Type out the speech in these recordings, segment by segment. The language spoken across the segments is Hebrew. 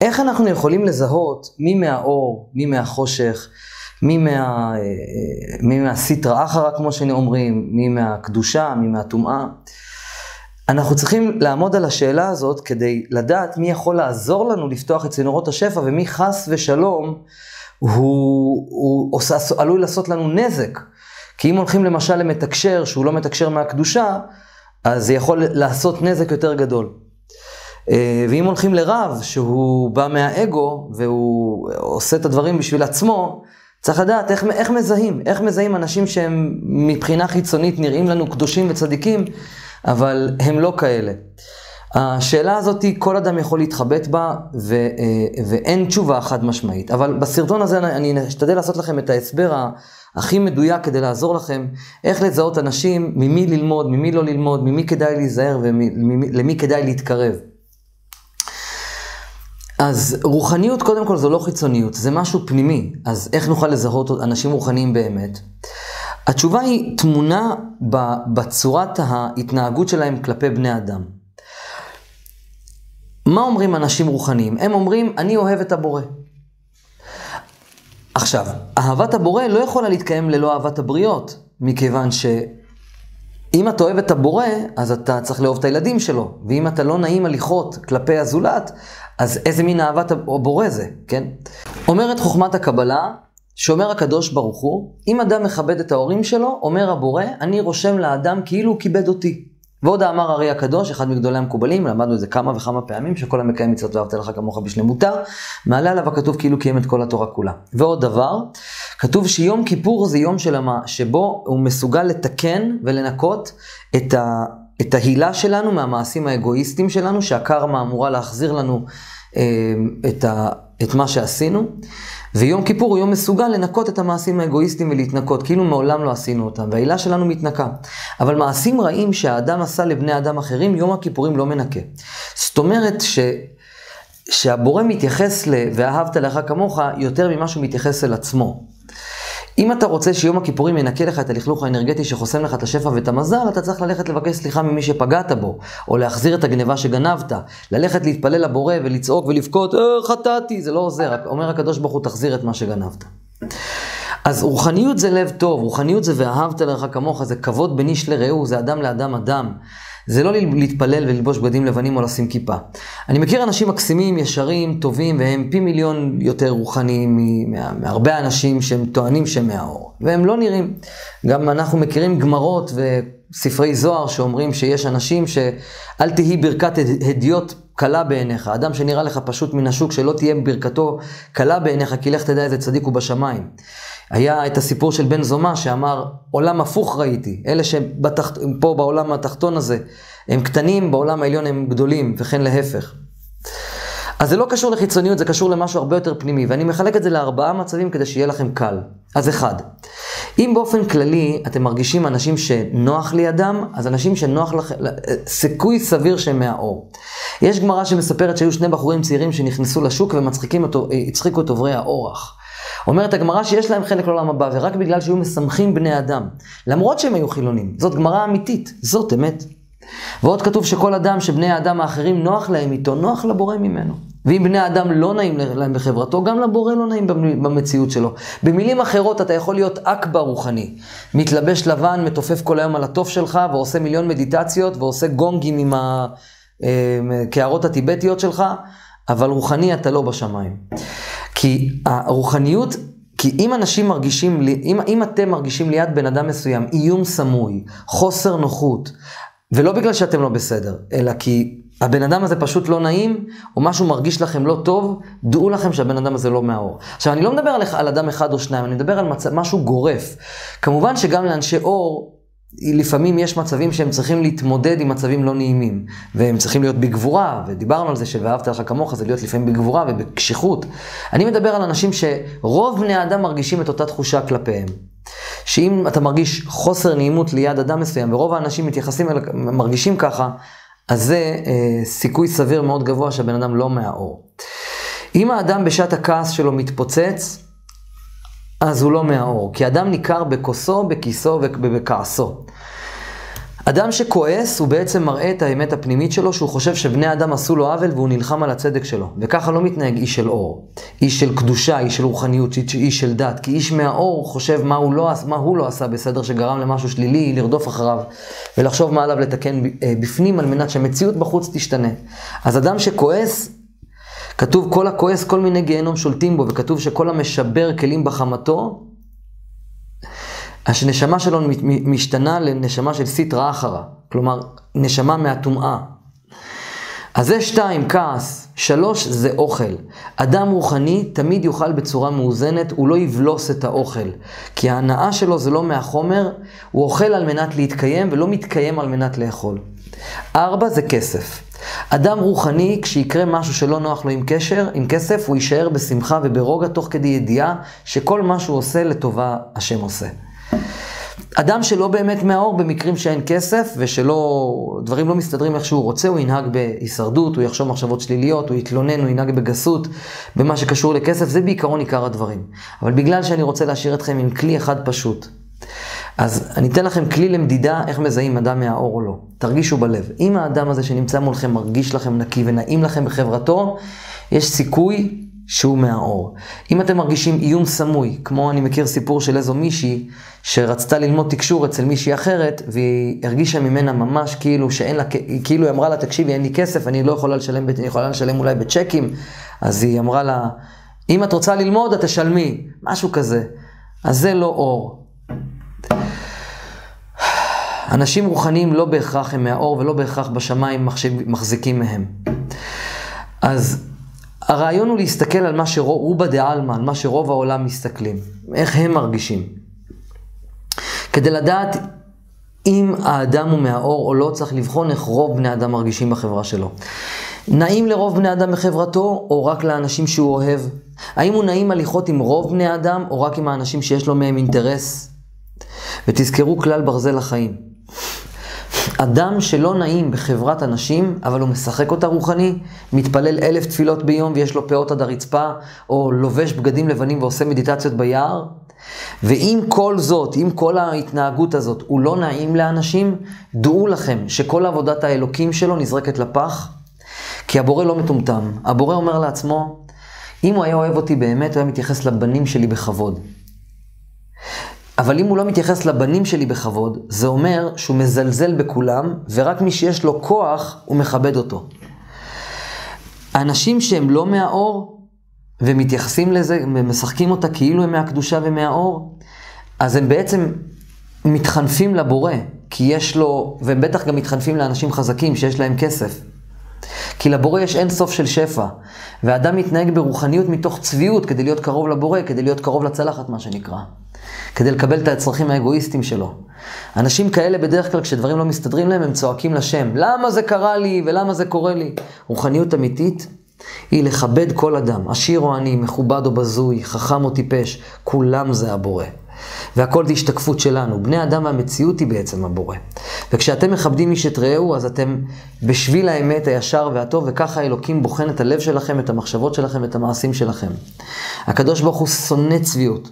איך אנחנו יכולים לזהות מי מהאור, מי מהחושך, מי, מה, מי מהסיטרא אחרא, כמו שאומרים, מי מהקדושה, מי מהטומאה. אנחנו צריכים לעמוד על השאלה הזאת כדי לדעת מי יכול לעזור לנו לפתוח את צינורות השפע ומי חס ושלום הוא, הוא עושה, עלול לעשות לנו נזק. כי אם הולכים למשל למתקשר שהוא לא מתקשר מהקדושה, אז זה יכול לעשות נזק יותר גדול. אה, ואם הולכים לרב שהוא בא מהאגו והוא עושה את הדברים בשביל עצמו, צריך לדעת איך, איך מזהים, איך מזהים אנשים שהם מבחינה חיצונית נראים לנו קדושים וצדיקים, אבל הם לא כאלה. השאלה הזאת, כל אדם יכול להתחבט בה, ו, אה, ואין תשובה חד משמעית. אבל בסרטון הזה אני אשתדל לעשות לכם את ההסבר הכי מדויק כדי לעזור לכם איך לזהות אנשים, ממי ללמוד, ממי לא ללמוד, ממי כדאי להיזהר ולמי כדאי להתקרב. אז רוחניות קודם כל זו לא חיצוניות, זה משהו פנימי. אז איך נוכל לזהות אנשים רוחניים באמת? התשובה היא תמונה בצורת ההתנהגות שלהם כלפי בני אדם. מה אומרים אנשים רוחניים? הם אומרים, אני אוהב את הבורא. עכשיו, אהבת הבורא לא יכולה להתקיים ללא אהבת הבריות, מכיוון שאם אתה אוהב את הבורא, אז אתה צריך לאהוב את הילדים שלו, ואם אתה לא נעים הליכות כלפי הזולת, אז איזה מין אהבת הבורא זה, כן? אומרת חוכמת הקבלה, שאומר הקדוש ברוך הוא, אם אדם מכבד את ההורים שלו, אומר הבורא, אני רושם לאדם כאילו הוא כיבד אותי. ועוד אמר ארי הקדוש, אחד מגדולי המקובלים, למדנו את זה כמה וכמה פעמים, שכל המקיים מצוות ואהבת לך כמוך בשלמותה, מעלה עליו הכתוב כאילו קיים את כל התורה כולה. ועוד דבר, כתוב שיום כיפור זה יום שלמה, שבו הוא מסוגל לתקן ולנקות את, ה, את ההילה שלנו מהמעשים האגואיסטיים שלנו, שהקרמה אמורה להחזיר לנו אה, את, ה, את מה שעשינו. ויום כיפור הוא יום מסוגל לנקות את המעשים האגואיסטיים ולהתנקות, כאילו מעולם לא עשינו אותם, והעילה שלנו מתנקה. אבל מעשים רעים שהאדם עשה לבני אדם אחרים, יום הכיפורים לא מנקה. זאת אומרת ש... שהבורא מתייחס ל... ואהבת לך כמוך יותר ממה שהוא מתייחס אל עצמו. אם אתה רוצה שיום הכיפורים ינקה לך את הלכלוך האנרגטי שחוסם לך את השפע ואת המזל, אתה צריך ללכת לבקש סליחה ממי שפגעת בו, או להחזיר את הגניבה שגנבת, ללכת להתפלל לבורא ולצעוק ולבכות, אה, חטאתי, זה לא עוזר, אומר הקדוש ברוך הוא, תחזיר את מה שגנבת. אז רוחניות זה לב טוב, רוחניות זה ואהבת לך כמוך, זה כבוד בין איש לרעהו, זה אדם לאדם אדם. זה לא להתפלל וללבוש בגדים לבנים או לשים כיפה. אני מכיר אנשים מקסימים, ישרים, טובים, והם פי מיליון יותר רוחניים מהרבה אנשים שהם טוענים שהם מהאור. והם לא נראים. גם אנחנו מכירים גמרות וספרי זוהר שאומרים שיש אנשים שאל תהי ברכת הדיוט קלה בעיניך. אדם שנראה לך פשוט מן השוק, שלא תהיה ברכתו קלה בעיניך, כי לך תדע איזה צדיק הוא בשמיים. היה את הסיפור של בן זומא שאמר, עולם הפוך ראיתי. אלה שפה בעולם התחתון הזה הם קטנים, בעולם העליון הם גדולים, וכן להפך. אז זה לא קשור לחיצוניות, זה קשור למשהו הרבה יותר פנימי, ואני מחלק את זה לארבעה מצבים כדי שיהיה לכם קל. אז אחד, אם באופן כללי אתם מרגישים אנשים שנוח לידם, אז אנשים שנוח לכם, סיכוי סביר שהם מהאור. יש גמרא שמספרת שהיו שני בחורים צעירים שנכנסו לשוק ומצחיקים אותו, הצחיקו את עוברי האורח. אומרת הגמרא שיש להם חלק לעולם הבא, ורק בגלל שהיו משמחים בני אדם, למרות שהם היו חילונים. זאת גמרא אמיתית, זאת אמת. ועוד כתוב שכל אדם שבני האדם האחרים נוח להם איתו, נוח לבורא ממנו. ואם בני האדם לא נעים להם בחברתו, גם לבורא לא נעים במציאות שלו. במילים אחרות, אתה יכול להיות אכבר רוחני. מתלבש לבן, מתופף כל היום על התוף שלך, ועושה מיליון מדיטציות, ועושה גונגים עם הקערות אה, הטיבטיות שלך, אבל רוחני אתה לא בשמיים. כי הרוחניות, כי אם אנשים מרגישים, אם, אם אתם מרגישים ליד בן אדם מסוים איום סמוי, חוסר נוחות, ולא בגלל שאתם לא בסדר, אלא כי הבן אדם הזה פשוט לא נעים, או משהו מרגיש לכם לא טוב, דעו לכם שהבן אדם הזה לא מהאור. עכשיו, אני לא מדבר על, על אדם אחד או שניים, אני מדבר על מצ... משהו גורף. כמובן שגם לאנשי אור, לפעמים יש מצבים שהם צריכים להתמודד עם מצבים לא נעימים, והם צריכים להיות בגבורה, ודיברנו על זה ש"ואהבת לך כמוך" זה להיות לפעמים בגבורה ובקשיחות. אני מדבר על אנשים שרוב בני האדם מרגישים את אותה תחושה כלפיהם. שאם אתה מרגיש חוסר נעימות ליד אדם מסוים, ורוב האנשים מתייחסים, אל, מרגישים ככה, אז זה אה, סיכוי סביר מאוד גבוה שהבן אדם לא מהאור. אם האדם בשעת הכעס שלו מתפוצץ, אז הוא לא מהאור, כי אדם ניכר בכוסו, בכיסו ובכעסו. אדם שכועס הוא בעצם מראה את האמת הפנימית שלו, שהוא חושב שבני אדם עשו לו עוול והוא נלחם על הצדק שלו. וככה לא מתנהג איש של אור, איש של קדושה, איש של רוחניות, איש של דת. כי איש מהאור חושב מה הוא לא, מה הוא לא עשה בסדר שגרם למשהו שלילי, לרדוף אחריו ולחשוב מה עליו לתקן אה, בפנים על מנת שהמציאות בחוץ תשתנה. אז אדם שכועס, כתוב כל הכועס כל מיני גיהנום שולטים בו, וכתוב שכל המשבר כלים בחמתו, הנשמה שלו משתנה לנשמה של סיטרא אחרא, כלומר, נשמה מהטומאה. אז זה שתיים, כעס. שלוש, זה אוכל. אדם רוחני תמיד יאכל בצורה מאוזנת, הוא לא יבלוס את האוכל. כי ההנאה שלו זה לא מהחומר, הוא אוכל על מנת להתקיים ולא מתקיים על מנת לאכול. ארבע, זה כסף. אדם רוחני, כשיקרה משהו שלא נוח לו עם קשר, עם כסף, הוא יישאר בשמחה וברוגע תוך כדי ידיעה שכל מה שהוא עושה לטובה השם עושה. אדם שלא באמת מהאור במקרים שאין כסף ושלא, דברים לא מסתדרים איך שהוא רוצה, הוא ינהג בהישרדות, הוא יחשוב מחשבות שליליות, הוא יתלונן, הוא ינהג בגסות, במה שקשור לכסף, זה בעיקרון עיקר הדברים. אבל בגלל שאני רוצה להשאיר אתכם עם כלי אחד פשוט, אז אני אתן לכם כלי למדידה איך מזהים אדם מהאור או לא. תרגישו בלב. אם האדם הזה שנמצא מולכם מרגיש לכם נקי ונעים לכם בחברתו, יש סיכוי שהוא מהאור. אם אתם מרגישים איום סמוי, כמו אני מכיר סיפור של איזו מישהי שרצתה ללמוד תקשור אצל מישהי אחרת, והיא הרגישה ממנה ממש כאילו שאין לה, כאילו היא אמרה לה, תקשיבי, אין לי כסף, אני לא יכולה לשלם, אני יכולה לשלם אולי בצ'קים, אז היא אמרה לה, אם את רוצה ללמוד, את תשלמי, משהו כזה. אז זה לא אור. אנשים רוחניים לא בהכרח הם מהאור ולא בהכרח בשמיים מחזיקים מהם. אז הרעיון הוא להסתכל על מה שרובה דעלמא, על מה שרוב העולם מסתכלים, איך הם מרגישים. כדי לדעת אם האדם הוא מהאור או לא, צריך לבחון איך רוב בני אדם מרגישים בחברה שלו. נעים לרוב בני אדם בחברתו, או רק לאנשים שהוא אוהב? האם הוא נעים הליכות עם רוב בני אדם, או רק עם האנשים שיש לו מהם אינטרס? ותזכרו כלל ברזל לחיים. אדם שלא נעים בחברת אנשים, אבל הוא משחק אותה רוחני, מתפלל אלף תפילות ביום ויש לו פאות עד הרצפה, או לובש בגדים לבנים ועושה מדיטציות ביער, ועם כל זאת, עם כל ההתנהגות הזאת, הוא לא נעים לאנשים, דעו לכם שכל עבודת האלוקים שלו נזרקת לפח, כי הבורא לא מטומטם. הבורא אומר לעצמו, אם הוא היה אוהב אותי באמת, הוא היה מתייחס לבנים שלי בכבוד. אבל אם הוא לא מתייחס לבנים שלי בכבוד, זה אומר שהוא מזלזל בכולם, ורק מי שיש לו כוח, הוא מכבד אותו. אנשים שהם לא מהאור, ומתייחסים לזה, ומשחקים אותה כאילו הם מהקדושה ומהאור, אז הם בעצם מתחנפים לבורא, כי יש לו, והם בטח גם מתחנפים לאנשים חזקים שיש להם כסף. כי לבורא יש אין סוף של שפע, ואדם מתנהג ברוחניות מתוך צביעות כדי להיות קרוב לבורא, כדי להיות קרוב לצלחת, מה שנקרא. כדי לקבל את הצרכים האגואיסטיים שלו. אנשים כאלה בדרך כלל כשדברים לא מסתדרים להם הם צועקים לשם, למה זה קרה לי ולמה זה קורה לי? רוחניות אמיתית היא לכבד כל אדם, עשיר או עני, מכובד או בזוי, חכם או טיפש, כולם זה הבורא. והכל זה השתקפות שלנו. בני אדם והמציאות היא בעצם הבורא. וכשאתם מכבדים איש את רעהו, אז אתם בשביל האמת, הישר והטוב, וככה אלוקים בוחן את הלב שלכם, את המחשבות שלכם, את המעשים שלכם. הקדוש ברוך הוא שונא צביעות.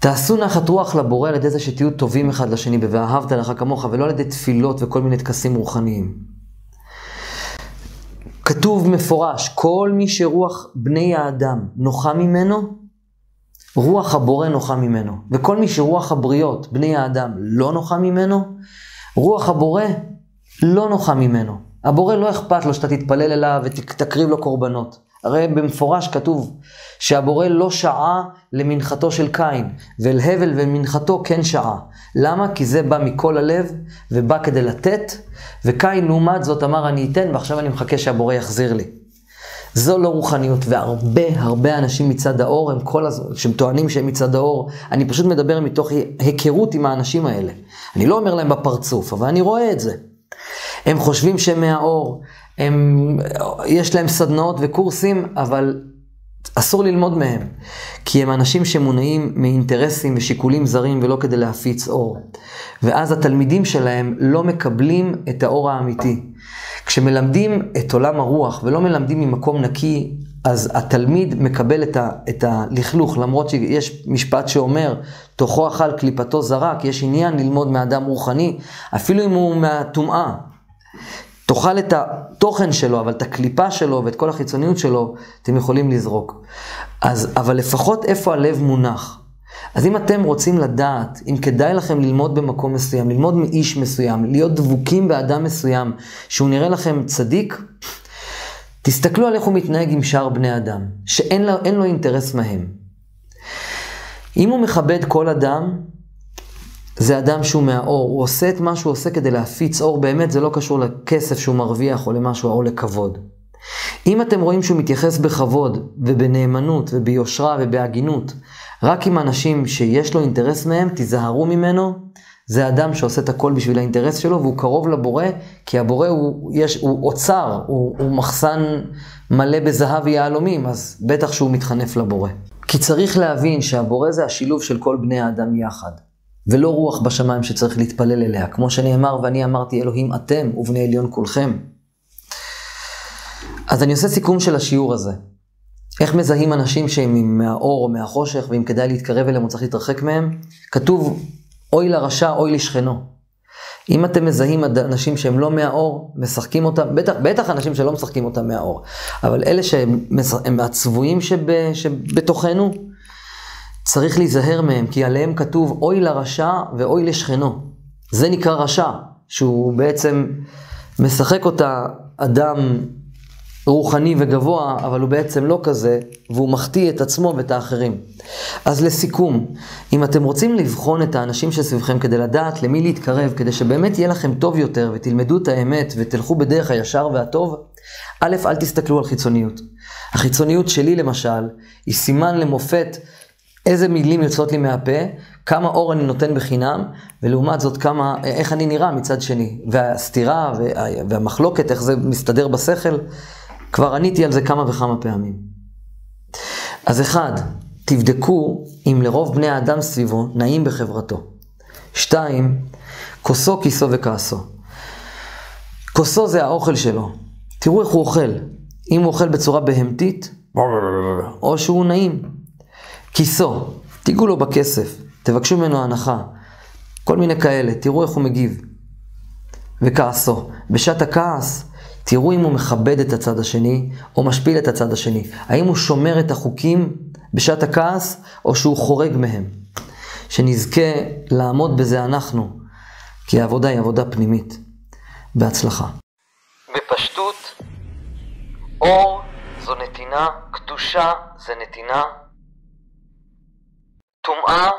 תעשו נחת רוח לבורא על ידי זה שתהיו טובים אחד לשני ב"ואהבת לך כמוך", ולא על ידי תפילות וכל מיני טקסים רוחניים. כתוב מפורש, כל מי שרוח בני האדם נוחה ממנו, רוח הבורא נוחה ממנו. וכל מי שרוח הבריות, בני האדם, לא נוחה ממנו, רוח הבורא לא נוחה ממנו. הבורא לא אכפת לו שאתה תתפלל אליו ותקריב לו קורבנות. הרי במפורש כתוב שהבורא לא שעה למנחתו של קין, ואל הבל ומנחתו כן שעה. למה? כי זה בא מכל הלב, ובא כדי לתת, וקין לעומת זאת אמר אני אתן, ועכשיו אני מחכה שהבורא יחזיר לי. זו לא רוחניות, והרבה הרבה אנשים מצד האור, הם כל הזמן, שהם טוענים שהם מצד האור, אני פשוט מדבר מתוך היכרות עם האנשים האלה. אני לא אומר להם בפרצוף, אבל אני רואה את זה. הם חושבים שהם מהאור, הם, יש להם סדנאות וקורסים, אבל אסור ללמוד מהם. כי הם אנשים שמונעים מאינטרסים ושיקולים זרים ולא כדי להפיץ אור. ואז התלמידים שלהם לא מקבלים את האור האמיתי. כשמלמדים את עולם הרוח ולא מלמדים ממקום נקי, אז התלמיד מקבל את, ה, את הלכלוך, למרות שיש משפט שאומר, תוכו אכל קליפתו זרק, יש עניין ללמוד מאדם רוחני, אפילו אם הוא מהטומאה. תאכל את התוכן שלו, אבל את הקליפה שלו ואת כל החיצוניות שלו, אתם יכולים לזרוק. אז, אבל לפחות איפה הלב מונח. אז אם אתם רוצים לדעת, אם כדאי לכם ללמוד במקום מסוים, ללמוד מאיש מסוים, להיות דבוקים באדם מסוים, שהוא נראה לכם צדיק, תסתכלו על איך הוא מתנהג עם שאר בני אדם, שאין לו, לו אינטרס מהם. אם הוא מכבד כל אדם, זה אדם שהוא מהאור, הוא עושה את מה שהוא עושה כדי להפיץ אור, באמת זה לא קשור לכסף שהוא מרוויח או למשהו, או לכבוד. אם אתם רואים שהוא מתייחס בכבוד ובנאמנות וביושרה ובהגינות רק עם אנשים שיש לו אינטרס מהם, תיזהרו ממנו. זה אדם שעושה את הכל בשביל האינטרס שלו, והוא קרוב לבורא, כי הבורא הוא, יש, הוא אוצר, הוא, הוא מחסן מלא בזהב ויהלומים, אז בטח שהוא מתחנף לבורא. כי צריך להבין שהבורא זה השילוב של כל בני האדם יחד, ולא רוח בשמיים שצריך להתפלל אליה. כמו שנאמר, ואני אמרתי, אלוהים אתם ובני עליון כולכם. אז אני עושה סיכום של השיעור הזה. איך מזהים אנשים שהם מהאור או מהחושך, ואם כדאי להתקרב אליהם או צריך להתרחק מהם? כתוב, אוי לרשע, אוי לשכנו. אם אתם מזהים אנשים שהם לא מהאור, משחקים אותם, בטח, בטח אנשים שלא משחקים אותם מהאור, אבל אלה שהם הצבועים שב, שבתוכנו, צריך להיזהר מהם, כי עליהם כתוב אוי לרשע ואוי לשכנו. זה נקרא רשע, שהוא בעצם משחק אותה אדם רוחני וגבוה, אבל הוא בעצם לא כזה, והוא מחטיא את עצמו ואת האחרים. אז לסיכום, אם אתם רוצים לבחון את האנשים שסביבכם כדי לדעת למי להתקרב, כדי שבאמת יהיה לכם טוב יותר ותלמדו את האמת ותלכו בדרך הישר והטוב, א', אל תסתכלו על חיצוניות. החיצוניות שלי למשל, היא סימן למופת איזה מילים יוצאות לי מהפה, כמה אור אני נותן בחינם, ולעומת זאת כמה, איך אני נראה מצד שני. והסתירה והמחלוקת, איך זה מסתדר בשכל. כבר עניתי על זה כמה וכמה פעמים. אז אחד, תבדקו אם לרוב בני האדם סביבו נעים בחברתו. שתיים, כוסו, כיסו וכעסו. כוסו זה האוכל שלו. תראו איך הוא אוכל. אם הוא אוכל בצורה בהמתית, או שהוא נעים. כיסו, תיגעו לו בכסף, תבקשו ממנו הנחה. כל מיני כאלה, תראו איך הוא מגיב. וכעסו. בשעת הכעס, תראו אם הוא מכבד את הצד השני, או משפיל את הצד השני. האם הוא שומר את החוקים בשעת הכעס, או שהוא חורג מהם. שנזכה לעמוד בזה אנחנו, כי העבודה היא עבודה פנימית. בהצלחה. בפשטות, אור זו נתינה, קדושה זה נתינה, טומאה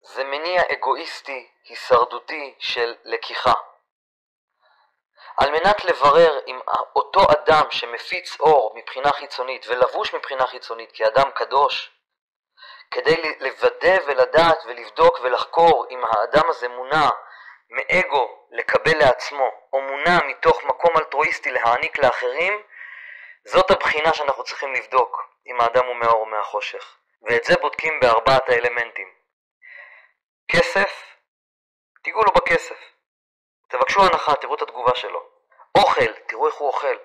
זה מניע אגואיסטי, הישרדותי של לקיחה. על מנת לברר אם אותו אדם שמפיץ אור מבחינה חיצונית ולבוש מבחינה חיצונית כאדם קדוש, כדי לוודא ולדעת ולבדוק ולחקור אם האדם הזה מונע מאגו לקבל לעצמו, או מונע מתוך מקום אלטרואיסטי להעניק לאחרים, זאת הבחינה שאנחנו צריכים לבדוק אם האדם הוא מהאור או מהחושך. ואת זה בודקים בארבעת האלמנטים. כסף, תיגעו לו בכסף. תבקשו הנחה, תראו את התגובה שלו. אוכל, תראו איך הוא אוכל.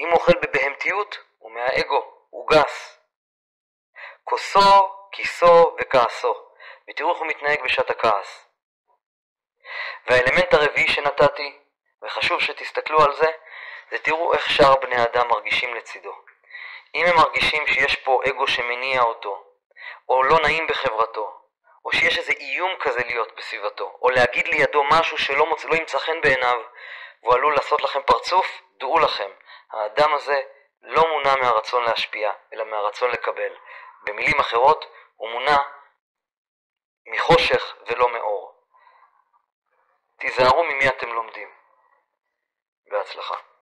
אם הוא אוכל בבהמתיות, הוא מהאגו, הוא גס. כוסו, כיסו וכעסו, ותראו איך הוא מתנהג בשעת הכעס. והאלמנט הרביעי שנתתי, וחשוב שתסתכלו על זה, זה תראו איך שאר בני אדם מרגישים לצידו. אם הם מרגישים שיש פה אגו שמניע אותו, או לא נעים בחברתו, או שיש איזה איום כזה להיות בסביבתו, או להגיד לידו משהו שלא מוצ... לא ימצא חן בעיניו, והוא עלול לעשות לכם פרצוף, דעו לכם, האדם הזה לא מונע מהרצון להשפיע, אלא מהרצון לקבל. במילים אחרות, הוא מונע מחושך ולא מאור. תיזהרו ממי אתם לומדים. בהצלחה.